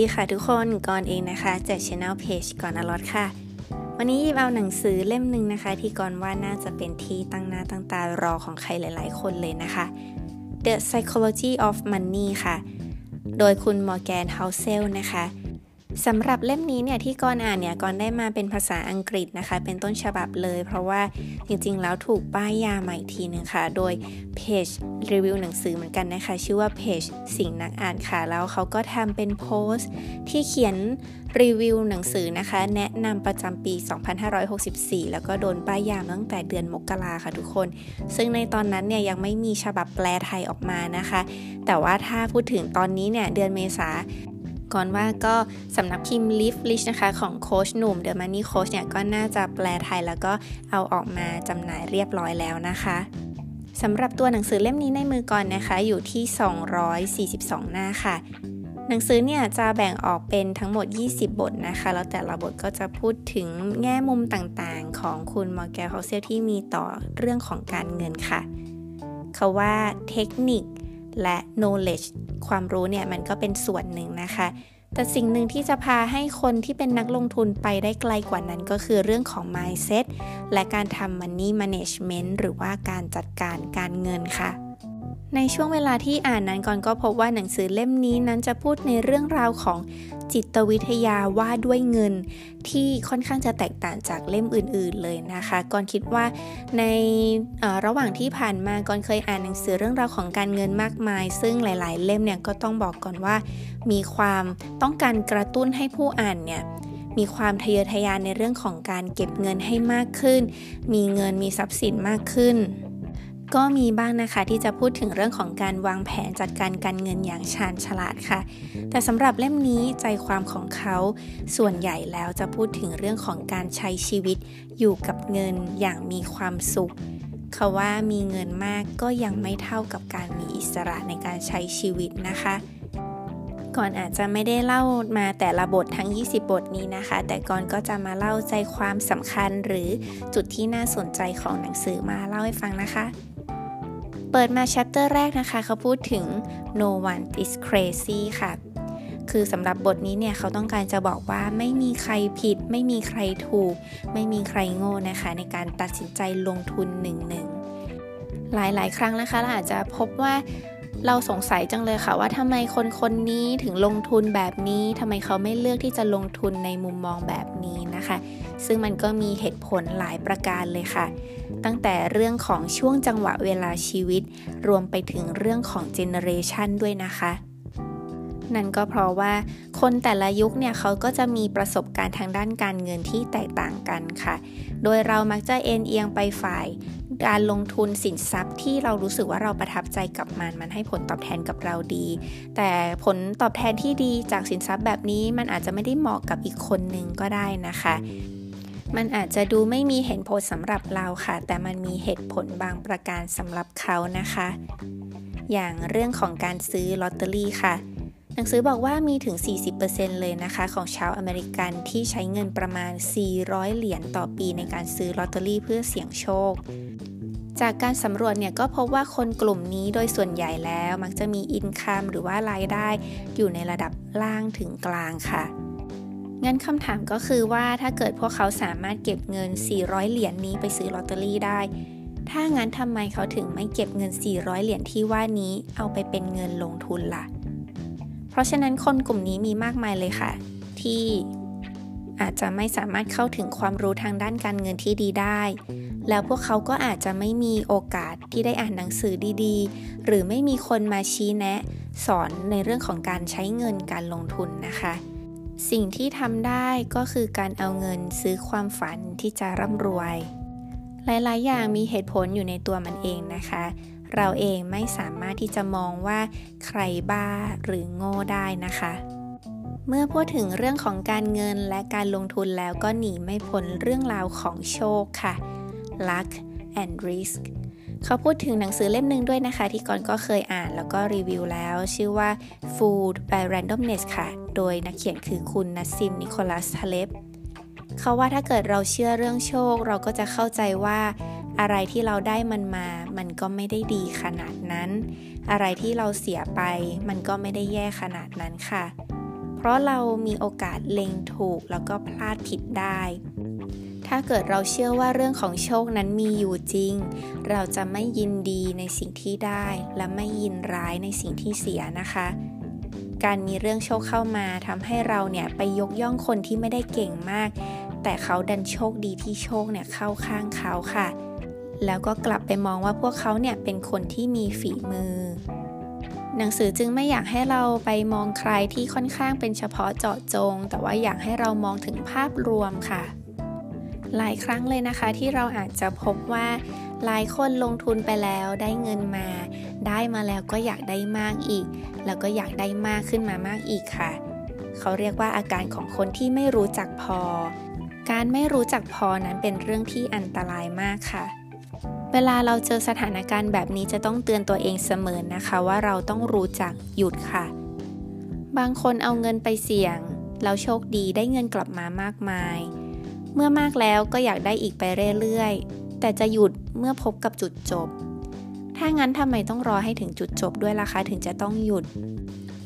ดีค่ะทุกคนก่อนเองนะคะจากช anel page ก่อนอลอดค่ะ วันนี้ยิบเอาหนังสือเล่มหนึ่งนะคะ ที่ก่อนว่าน่าจะเป็นที่ตั้งหน้าตั้งตารอของใครหลาย ๆ คนเลยนะคะ The Psychology of Money ค่ะ โดยคุณมอร์แกนเฮาเซลนะคะ สำหรับเล่มนี้เนี่ยที่กอนอ่านเนี่ยกอนได้มาเป็นภาษาอังกฤษนะคะ เป็นต้นฉบับเลย เพราะว่าจริงๆ แล้วถูกป้ายยาใหม่ทีนึงค่ะ โดยเพจรีวิวหนังสือเหมือนกันนะคะ ชื่อว่าเพจสิ่งนักอ่านค่ะ แล้วเขาก็ทำเป็นโพสต์ที่เขียนรีวิวหนังสือนะคะ แนะนำประจำปี 2564 แล้วก็โดนป้ายยาตั้งแต่เดือนมกราค่ะทุกคน ซึ่งในตอนนั้นเนี่ยยังไม่มีฉบับแปลไทยออกมานะคะ แต่ว่าถ้าพูดถึงตอนนี้เนี่ยเดือนเมษา ก่อนว่าก็สำนักพิมพ์ Live Rich นะคะของโค้ชหนุ่ม The Money Coach เนี่ยก็น่าจะแปลไทยแล้วก็เอาออกมาจำหน่ายเรียบร้อยแล้วนะคะสำหรับตัวหนังสือเล่มนี้ในมือก่อนนะคะอยู่ที่ 242 หน้าค่ะ หนังสือเนี่ยจะแบ่งออกเป็นทั้งหมด 20 บทนะคะ แล้วแต่ละบทก็จะพูดถึงแง่มุมต่างๆ ของคุณมอร์แกลเฮาเซลที่มีต่อเรื่องของการเงินค่ะ เขาว่าเทคนิค และ knowledge ความรู้เนี่ยมันก็เป็นส่วนหนึ่งนะคะ แต่สิ่งหนึ่งที่จะพาให้คนที่เป็นนักลงทุนไปได้ไกลกว่านั้นก็คือเรื่องของ mindset และการทำ money management หรือว่าการจัดการการเงินค่ะ ในช่วงเวลาที่อ่านนั้นก่อนก็พบว่าหนังสือเล่มนี้นั้นจะพูดในเรื่องราวของจิตวิทยาว่าด้วยเงิน ที่ค่อนข้างจะแตกต่างจากเล่มอื่น ๆ เลยนะคะก่อนคิดว่าในระหว่างที่ผ่านมาก่อนเคยอ่านหนังสือเรื่องราวของการเงินมากมาย ซึ่งหลาย ๆ เล่มเนี่ยก็ต้องบอกก่อนว่า มีความต้องการกระตุ้นให้ผู้อ่านเนี่ยมีความทะเยอทะยานในเรื่องของการเก็บเงินให้มากขึ้น มีเงินมีทรัพย์สินมากขึ้น ก็มีบ้างนะคะที่จะพูดถึงเรื่องของการวางแผนจัดการการเงินอย่างชาญฉลาดค่ะ แต่สำหรับเล่มนี้ใจความของเขาส่วนใหญ่แล้วจะพูดถึงเรื่องของการใช้ชีวิตอยู่กับเงินอย่างมีความสุขเขาว่ามีเงินมากก็ยังไม่เท่ากับการมีอิสระในการใช้ชีวิตนะคะ ก่อนอาจจะไม่ได้เล่ามาแต่ละบททั้ง 20 บทนี้นะคะ แต่ก่อนก็จะมาเล่าใจความสำคัญหรือจุดที่น่าสนใจของหนังสือมาเล่าให้ฟังนะคะ ปิดมาแชปเตอร์แรกนะคะ เขาพูดถึง no one is crazy ค่ะ คือสำหรับบทนี้เนี่ย เขาต้องการจะบอกว่าไม่มีใครผิด ไม่มีใครถูก ไม่มีใครโง่นะคะ ในการตัดสินใจลงทุนหนึ่งหนึ่งหลายๆ ครั้งนะคะ เราอาจจะพบว่า เราสงสัยจังเลยค่ะว่าทำไมคนคนนี้ถึงลงทุนแบบนี้ทำไมเขาไม่เลือกที่จะลงทุนในมุมมองแบบนี้นะคะ ซึ่งมันก็มีเหตุผลหลายประการเลยค่ะ ตั้งแต่เรื่องของช่วงจังหวะเวลาชีวิต รวมไปถึงเรื่องของเจเนเรชันด้วยนะคะนั่นก็เพราะว่าคนแต่ละยุคเนี่ยเขาก็จะมีประสบการณ์ทางด้านการเงินที่แตกต่างกันค่ะ โดยเรามักจะเอ็นเอียงไปฝ่าย การลงทุนสินทรัพย์ที่เรารู้สึกว่าเราประทับใจกับมัน มันให้ผลตอบแทนกับเราดี แต่ผลตอบแทนที่ดีจากสินทรัพย์แบบนี้มันอาจจะไม่ได้เหมาะกับอีกคนนึงก็ได้นะคะ มันอาจจะดูไม่มีเหตุผลสำหรับเราค่ะ แต่มันมีเหตุผลบางประการสำหรับเขานะคะ อย่างเรื่องของการซื้อลอตเตอรี่ค่ะหนังสือบอกว่ามีถึง 40%เลยนะคะ ของชาวอเมริกันที่ใช้เงินประมาณ 400 เหรียญต่อปีในการซื้อลอตเตอรี่เพื่อเสี่ยงโชค จากการสำรวจเนี่ยก็พบว่าคนกลุ่มนี้โดยส่วนใหญ่แล้วมักจะมีอินคัมหรือว่ารายได้อยู่ในระดับล่างถึงกลางค่ะงั้นคำถามก็คือว่าถ้าเกิดพวกเขาสามารถเก็บเงิน 400 เหรียญนนี้ไปซื้อลอตเตอรี่ได้ ถ้างั้นทำไมเขาถึงไม่เก็บเงิน 400 เหรียญที่ว่านี้เอาไปเป็นเงินลงทุนละ่ะราะฉะนั้นคนกลุ่มนี้มีมากมายเลยค่ะ ที่อาจจะไม่สามารถเข้าถึงความรู้ทางด้านการเงินที่ดีได้ แล้วพวกเขาก็อาจจะไม่มีโอกาสที่ได้อ่านหนังสือดีๆ หรือไม่มีคนมาชี้แนะ สอนในเรื่องของการใช้เงินการลงทุนนะคะ สิ่งที่ทำได้ก็คือการเอาเงินซื้อความฝันที่จะร่ำรวย หลายๆ อย่างมีเหตุผลอยู่ในตัวมันเองนะคะ เราเองไม่สามารถที่จะมองว่าใครบ้าหรือโง่ได้นะคะเมื่อพูดถึงเรื่องของการเงินและการลงทุนแล้วก็หนีไม่พ้นเรื่องราวของโชคค่ะ luck and risk เขาพูดถึงหนังสือเล่มหนึ่งด้วยนะคะ ที่ก่อนก็เคยอ่านแล้วก็รีวิวแล้ว ชื่อว่า Food by Randomness ค่ะ โดยนักเขียนคือคุณนัสซิมนิโคลัสทาเลบเขาว่าถ้าเกิดเราเชื่อเรื่องโชค เราก็จะเข้าใจว่าอะไรที่เราได้มันมา มันก็ไม่ได้ดีขนาดนั้น อะไรที่เราเสียไป มันก็ไม่ได้แย่ขนาดนั้นค่ะ เพราะเรามีโอกาสเล็งถูกแล้วก็พลาดผิดได้ ถ้าเกิดเราเชื่อว่าเรื่องของโชคนั้นมีอยู่จริง เราจะไม่ยินดีในสิ่งที่ได้ และไม่ยินร้ายในสิ่งที่เสียนะคะ การมีเรื่องโชคเข้ามาทำให้เราเนี่ยไปยกย่องคนที่ไม่ได้เก่งมาก แต่เขาดันโชคดีที่โชคเนี่ยเข้าข้างเขาค่ะ แล้วก็กลับไปมองว่าพวกเขาเนี่ยเป็นคนที่มีฝีมือ หนังสือจึงไม่อยากให้เราไปมองใครที่ค่อนข้างเป็นเฉพาะเจาะจง แต่ว่าอยากให้เรามองถึงภาพรวมค่ะ หลายครั้งเลยนะคะที่เราอาจจะพบว่าหลายคนลงทุนไปแล้วได้เงินมา ได้มาแล้วก็อยากได้มากอีก แล้วก็อยากได้มากขึ้นมามากอีกค่ะ เขาเรียกว่าอาการของคนที่ไม่รู้จักพอ การไม่รู้จักพอนั้นเป็นเรื่องที่อันตรายมากค่ะ เวลาเราเจอสถานการณ์แบบนี้จะต้องเตือนตัวเองเสมอนะคะ ว่าเราต้องรู้จักหยุดค่ะ บางคนเอาเงินไปเสี่ยงแล้วโชคดีได้เงินกลับมามากมาย เมื่อมากแล้วก็อยากได้อีกไปเรื่อยๆ แต่จะหยุดเมื่อพบกับจุดจบ ถ้างั้นทำไมต้องรอให้ถึงจุดจบด้วยล่ะคะถึงจะต้องหยุด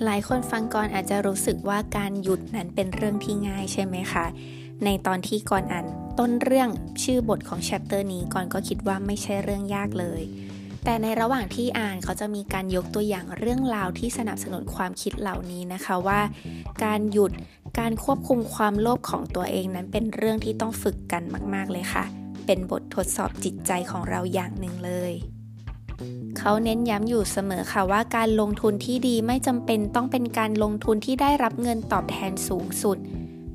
หลายคนฟังก่อนอาจจะรู้สึกว่าการหยุดนั้นเป็นเรื่องที่ง่ายใช่ไหมคะ ในตอนที่ก่อนอ่านต้นเรื่องชื่อบทของแชปเตอร์นี้ก่อนก็คิดว่าไม่ใช่เรื่องยากเลย แต่ในระหว่างที่อ่านเขาจะมีการยกตัวอย่างเรื่องราวที่สนับสนุนความคิดเหล่านี้นะคะว่า การหยุดการควบคุมความโลภของตัวเองนั้นเป็นเรื่องที่ต้องฝึกกันมาก ๆ เลยค่ะ เป็นบททดสอบจิตใจของเราอย่างหนึ่งเลยเขาเน้นย้ำอยู่เสมอค่ะว่าการลงทุนที่ดีไม่จำเป็นต้องเป็นการลงทุนที่ได้รับเงินตอบแทนสูงสุด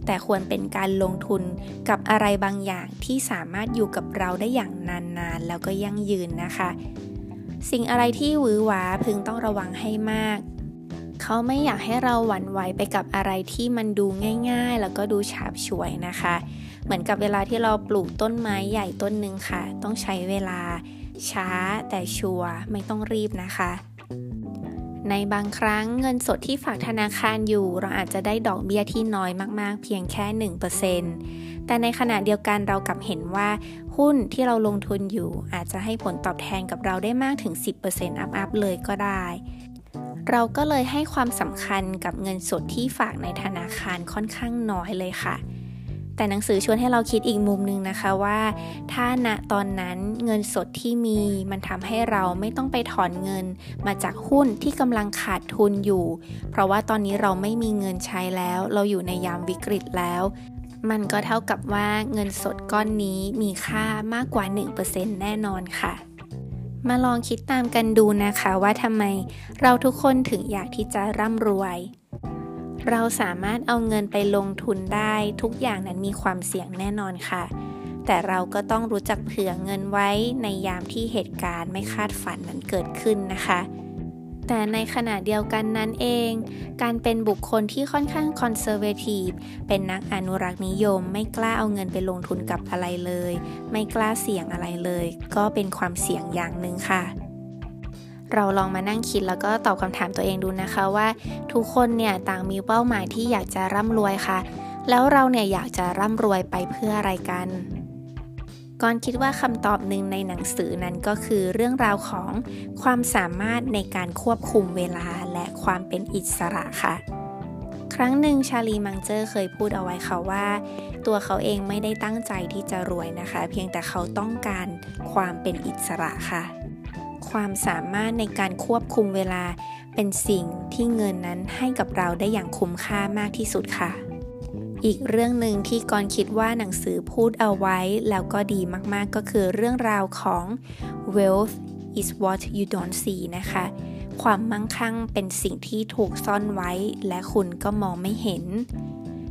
แต่ควรเป็นการลงทุนกับอะไรบางอย่างที่สามารถอยู่กับเราได้อย่างนานๆ แล้วก็ยั่งยืนนะคะ สิ่งอะไรที่หวือหวาพึงต้องระวังให้มาก เขาไม่อยากให้เราหวั่นไหวไปกับอะไรที่มันดูง่าย ๆ แล้วก็ดูฉาบฉวยนะคะ เหมือนกับเวลาที่เราปลูกต้นไม้ใหญ่ต้นหนึ่งค่ะ ต้องใช้เวลาช้าแต่ชัวร์ไม่ต้องรีบนะคะ ในบางครั้งเงินสดที่ฝากธนาคารอยู่ เราอาจจะได้ดอกเบี้ยที่น้อยมากๆ เพียงแค่ 1%แต่ในขณะเดียวกันเรากลับเห็นว่า หุ้นที่เราลงทุนอยู่ อาจจะให้ผลตอบแทนกับเราได้มากถึง 10%อัพๆเลยก็ได้ เราก็เลยให้ความสำคัญกับเงินสดที่ฝากในธนาคารค่อนข้างน้อยเลยค่ะ แต่หนังสือชวนให้เราคิดอีกมุมหนึ่งนะคะว่า ถ้าณตอนนั้นเงินสดที่มีมันทำให้เราไม่ต้องไปถอนเงิน มาจากหุ้นที่กำลังขาดทุนอยู่ เพราะว่าตอนนี้เราไม่มีเงินใช้แล้ว เราอยู่ในยามวิกฤตแล้ว มันก็เท่ากับว่าเงินสดก้อนนี้มีค่ามากกว่า 1%แน่นอนค่ะมาลองคิดตามกันดูนะคะว่าทำไมเราทุกคนถึงอยากที่จะร่ำรวย เราสามารถเอาเงินไปลงทุนได้ ทุกอย่างนั้นมีความเสี่ยงแน่นอนค่ะ แต่เราก็ต้องรู้จักเผื่อเงินไว้ในยามที่เหตุการณ์ไม่คาดฝันนั้นเกิดขึ้นนะคะ แต่ในขณะเดียวกันนั้นเอง การเป็นบุคคลที่ค่อนข้างคอนเซอร์เวทีฟเป็นนักอนุรักษ์นิยม ไม่กล้าเอาเงินไปลงทุนกับอะไรเลย ไม่กล้าเสี่ยงอะไรเลย ก็เป็นความเสี่ยงอย่างหนึ่งค่ะ เราลองมานั่งคิดแล้วก็ตอบคำถามตัวเองดูนะคะว่า ทุกคนเนี่ยต่างมีเป้าหมายที่อยากจะร่ำรวยค่ะ แล้วเราเนี่ยอยากจะร่ำรวยไปเพื่ออะไรกันก่อนคิดว่าคำตอบหนึ่งในหนังสือนั้นก็คือเรื่องราวของความสามารถในการควบคุมเวลาและความเป็นอิสระค่ะ ครั้งหนึ่งชาลีมังเจอร์เคยพูดเอาไว้ค่ะว่า ตัวเขาเองไม่ได้ตั้งใจที่จะรวยนะคะ เพียงแต่เขาต้องการความเป็นอิสระค่ะ ความสามารถในการควบคุมเวลาเป็นสิ่งที่เงินนั้นให้กับเราได้อย่างคุ้มค่ามากที่สุดค่ะ อีกเรื่องหนึ่งที่กรคิดว่าหนังสือพูดเอาไว้แล้วก็ดีมากๆก็คือเรื่องราวของ wealth is what you don't see นะคะ ความมั่งคั่งเป็นสิ่งที่ถูกซ่อนไว้ และคุณก็มองไม่เห็น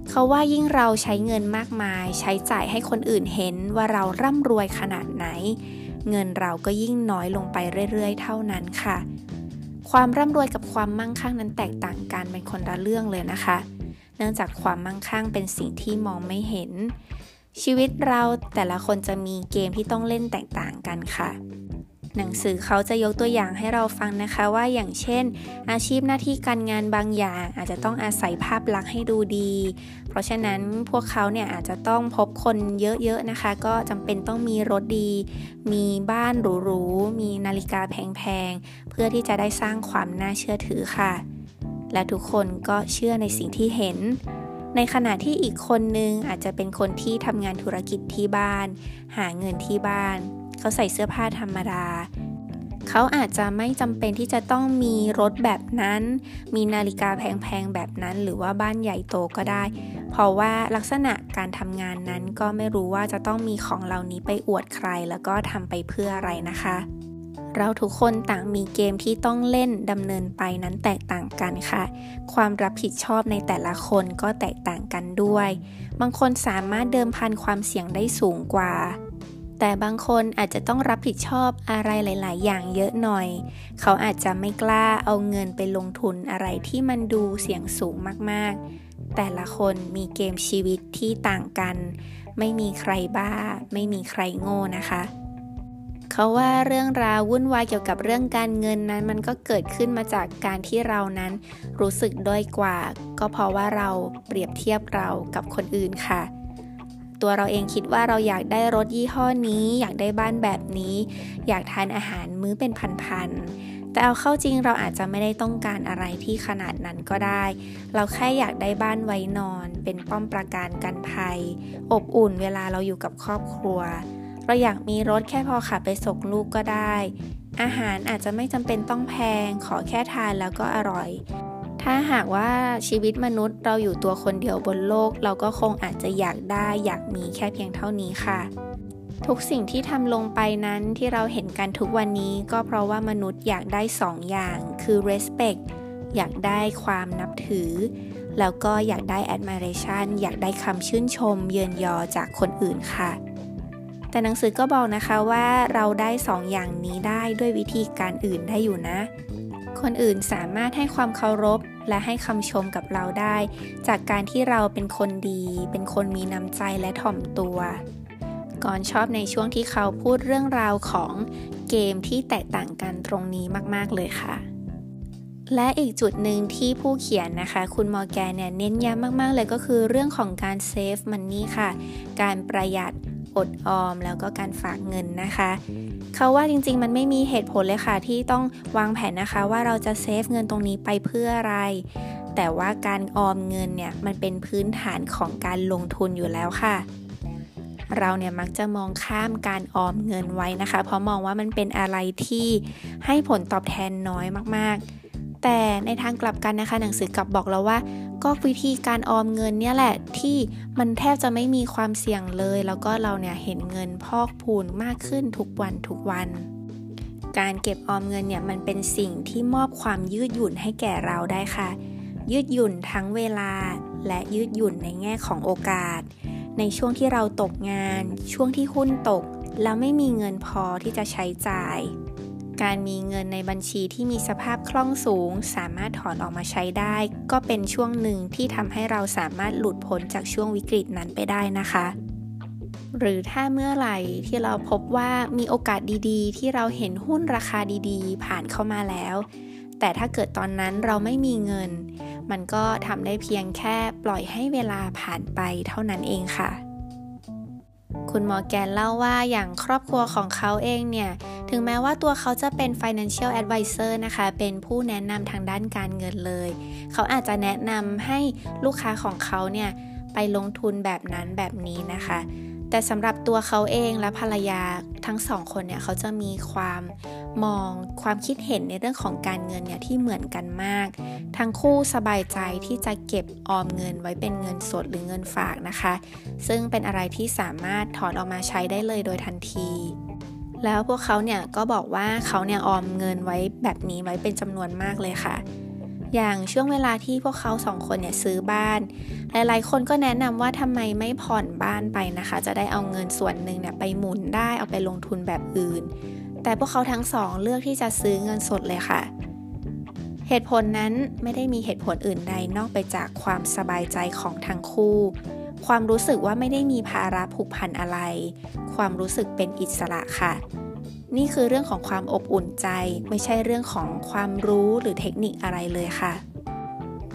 เขาว่ายิ่งเราใช้เงินมากมาย ใช้จ่ายให้คนอื่นเห็นว่าเราร่ำรวยขนาดไหน เงินเราก็ยิ่งน้อยลงไปเรื่อยๆ เท่านั้นค่ะ ความร่ำรวยกับความมั่งคั่งนั้นแตกต่างกันเป็นคนละเรื่องเลยนะคะ เนื่องจากความมั่งคั่งเป็นสิ่งที่มองไม่เห็น ชีวิตเราแต่ละคนจะมีเกมที่ต้องเล่นแตกต่างกันค่ะ หนังสือเขาจะยกตัวอย่างให้เราฟังนะคะว่าอย่างเช่น อาชีพหน้าที่การงานบางอย่าง อาจจะต้องอาศัยภาพลักษณ์ให้ดูดี เพราะฉะนั้นพวกเขาเนี่ยอาจจะต้องพบคนเยอะๆนะคะ ก็จำเป็นต้องมีรถดี มีบ้านหรูๆมีนาฬิกาแพงๆเพื่อที่จะได้สร้างความน่าเชื่อถือค่ะ และทุกคนก็เชื่อในสิ่งที่เห็นในขณะที่อีกคนนึงอาจจะเป็นคนที่ทำงานธุรกิจที่บ้าน หาเงินที่บ้าน เขาใส่เสื้อผ้าธรรมดา เขาอาจจะไม่จำเป็นที่จะต้องมีรถแบบนั้น มีนาฬิกาแพงๆแบบนั้น หรือว่าบ้านใหญ่โตก็ได้ เพราะว่าลักษณะการทำงานนั้นก็ไม่รู้ว่าจะต้องมีของเหล่านี้ไปอวดใคร แล้วก็ทำไปเพื่ออะไรนะคะ เราทุกคนต่างมีเกมที่ต้องเล่นดำเนินไปนั้นแตกต่างกันค่ะ ความรับผิดชอบในแต่ละคนก็แตกต่างกันด้วย บางคนสามารถเดิมพันความเสี่ยงได้สูงกว่า แต่บางคนอาจจะต้องรับผิดชอบอะไรหลาย ๆ อย่างเยอะหน่อย เขาอาจจะไม่กล้าเอาเงินไปลงทุนอะไรที่มันดูเสี่ยงสูงมาก ๆ แต่ละคนมีเกมชีวิตที่ต่างกัน ไม่มีใครบ้า ไม่มีใครโง่นะคะเขาว่าเรื่องราววุ่นวายเกี่ยวกับเรื่องการเงินนั้น มันก็เกิดขึ้นมาจากการที่เรานั้นรู้สึกด้อยกว่า ก็เพราะว่าเราเปรียบเทียบเรากับคนอื่นค่ะ ตัวเราเองคิดว่าเราอยากได้รถยี่ห้อนี้ อยากได้บ้านแบบนี้ อยากทานอาหารมื้อเป็นพันๆแต่เอาเข้าจริงเราอาจจะไม่ได้ต้องการอะไรที่ขนาดนั้นก็ได้ เราแค่อยากได้บ้านไว้นอน เป็นป้อมปราการกันภัย อบอุ่นเวลาเราอยู่กับครอบครัว เราอยากมีรถแค่พอขับไปส่งลูกก็ได้อาหารอาจจะไม่จำเป็นต้องแพง ขอแค่ทานแล้วก็อร่อย ถ้าหากว่าชีวิตมนุษย์เราอยู่ตัวคนเดียวบนโลก เราก็คงอาจจะอยากได้อยากมีแค่เพียงเท่านี้ค่ะ ทุกสิ่งที่ทำลงไปนั้นที่เราเห็นกันทุกวันนี้ก็เพราะว่ามนุษย์อยากได้สองอย่างคือ respect อยากได้ความนับถือ แล้วก็อยากได้ admiration อยากได้คำชื่นชม เยินยอจากคนอื่นค่ะ แต่หนังสือก็บอกนะคะว่าเราได้สองอย่างนี้ได้ด้วยวิธีการอื่นได้อยู่นะ คนอื่นสามารถให้ความเคารพ และให้คำชมกับเราได้ จากการที่เราเป็นคนดี เป็นคนมีน้ำใจและถ่อมตัว ก่อนชอบในช่วงที่เขาพูดเรื่องราวของเกมที่แตกต่างกันตรงนี้มาก ๆ เลยค่ะ และอีกจุดหนึ่งที่ผู้เขียนนะคะ คุณมอร์แกนเนี่ยเน้นย้ำมาก ๆ เลยก็คือเรื่องของการเซฟมันนี่ค่ะ การประหยัดอดออมแล้วก็การฝากเงินนะคะ เขาว่าจริงๆ มันไม่มีเหตุผลเลยค่ะที่ต้องวางแผนนะคะ ว่าเราจะเซฟเงินตรงนี้ไปเพื่ออะไร แต่ว่าการออมเงินเนี่ยมันเป็นพื้นฐานของการลงทุนอยู่แล้วค่ะเราเนี่ยมักจะมองข้ามการออมเงินไว้นะคะ เพราะมองว่ามันเป็นอะไรที่ให้ผลตอบแทนน้อยมากๆ แต่ในทางกลับกันนะคะ หนังสือกลับบอกเราว่า ก็วิธีการออมเงินเนี่ยแหละที่มันแทบจะไม่มีความเสี่ยงเลย แล้วก็เราเนี่ยเห็นเงินพอกพูนมากขึ้นทุกวันทุกวันการเก็บออมเงินเนี่ยมันเป็นสิ่งที่มอบความยืดหยุ่นให้แก่เราได้ค่ะ ยืดหยุ่นทั้งเวลา และยืดหยุ่นในแง่ของโอกาส ในช่วงที่เราตกงาน ช่วงที่หุ้นตก แล้วไม่มีเงินพอที่จะใช้จ่าย การมีเงินในบัญชีที่มีสภาพคล่องสูง สามารถถอนออกมาใช้ได้ ก็เป็นช่วงหนึ่งที่ทำให้เราสามารถหลุดพ้นจากช่วงวิกฤตนั้นไปได้นะคะหรือถ้าเมื่อไหร่ที่เราพบว่ามีโอกาสดีๆ ที่เราเห็นหุ้นราคาดีๆ ผ่านเข้ามาแล้ว แต่ถ้าเกิดตอนนั้นเราไม่มีเงิน มันก็ทำได้เพียงแค่ปล่อยให้เวลาผ่านไปเท่านั้นเองค่ะ คุณหมอแกนเล่าว่าอย่างครอบครัวของเขาเองเนี่ย ถึงแม้ว่าตัวเขาจะเป็น financial advisor นะคะ เป็นผู้แนะนำทางด้านการเงินเลย เขาอาจจะแนะนำให้ลูกค้าของเขาเนี่ยไปลงทุนแบบนั้นแบบนี้นะคะ แต่สำหรับตัวเขาเองและภรรยาทั้งสองคนเนี่ยเขาจะมีความมองความคิดเห็นในเรื่องของการเงินเนี่ยที่เหมือนกันมาก ทั้งคู่สบายใจที่จะเก็บออมเงินไว้เป็นเงินสดหรือเงินฝากนะคะ ซึ่งเป็นอะไรที่สามารถถอนออกมาใช้ได้เลยโดยทันที แล้วพวกเขาเนี่ยก็บอกว่าเขาเนี่ยออมเงินไว้แบบนี้ไว้เป็นจำนวนมากเลยค่ะ อย่างช่วงเวลาที่พวกเขาสองคนเนี่ยซื้อบ้าน หลายๆ คนก็แนะนำว่าทำไมไม่ผ่อนบ้านไปนะคะ จะได้เอาเงินส่วนหนึ่งเนี่ยไปหมุนได้เอาไปลงทุนแบบอื่น แต่พวกเขาทั้งสองเลือกที่จะซื้อเงินสดเลยค่ะ เหตุผลนั้นไม่ได้มีเหตุผลอื่นใดนอกไปจากความสบายใจของทั้งคู่ ความรู้สึกว่าไม่ได้มีภาระผูกพันอะไร ความรู้สึกเป็นอิสระค่ะ นี่คือเรื่องของความอบอุ่นใจ ไม่ใช่เรื่องของความรู้หรือเทคนิคอะไรเลยค่ะ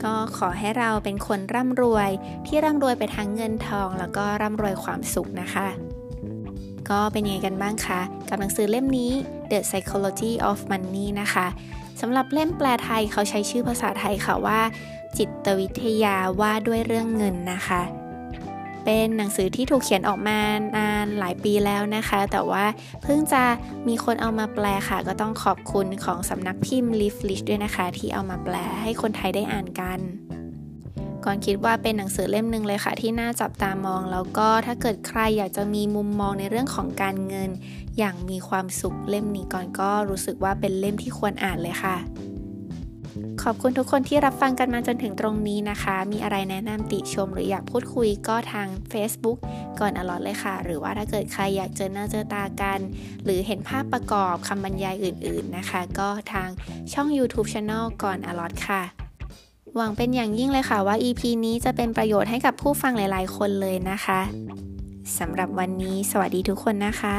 ก็ขอให้เราเป็นคนร่ำรวย ที่ร่ำรวยไปทั้งเงินทอง แล้วก็ร่ำรวยความสุขนะคะ ก็เป็นยังไงกันบ้างคะกับหนังสือเล่มนี้ The Psychology of Money นะคะสำหรับเล่มแปลไทยเขาใช้ชื่อภาษาไทยค่ะว่าจิตวิทยาว่าด้วยเรื่องเงินนะคะ เป็นหนังสือที่ถูกเขียนออกมานานหลายปีแล้วนะคะ แต่ว่าเพิ่งจะมีคนเอามาแปลค่ะ ก็ต้องขอบคุณของสำนักพิมพ์ Leaf l i s h ด้วยนะคะ ที่เอามาแปลให้คนไทยได้อ่านกันก่อนคิดว่าเป็นหนังสือเล่มหนึ่งเลยค่ะ ที่น่าจับตามอง แล้วก็ถ้าเกิดใครอยากจะมีมุมมองในเรื่องของการเงิน อย่างมีความสุขเล่มนี้ก่อนก็รู้สึกว่าเป็นเล่มที่ควรอ่านเลยค่ะ ขอบคุณทุกคนที่รับฟังกันมาจนถึงตรงนี้นะคะ มีอะไรแนะนำติชมหรืออยากพูดคุยก็ทาง Facebook ก่อนอลอดเลยค่ะ หรือว่าถ้าเกิดใครอยากเจอหน้าเจอตากัน หรือเห็นภาพประกอบคำบรรยายอื่น ๆนะคะ ก็ทางช่อง YouTube Channel ก่อนอลอดค่ะหวังเป็นอย่างยิ่งเลยค่ะว่า EP นี้จะเป็นประโยชน์ให้กับผู้ฟังหลาย ๆ คนเลยนะคะสำหรับวันนี้ สวัสดีทุกคนนะคะ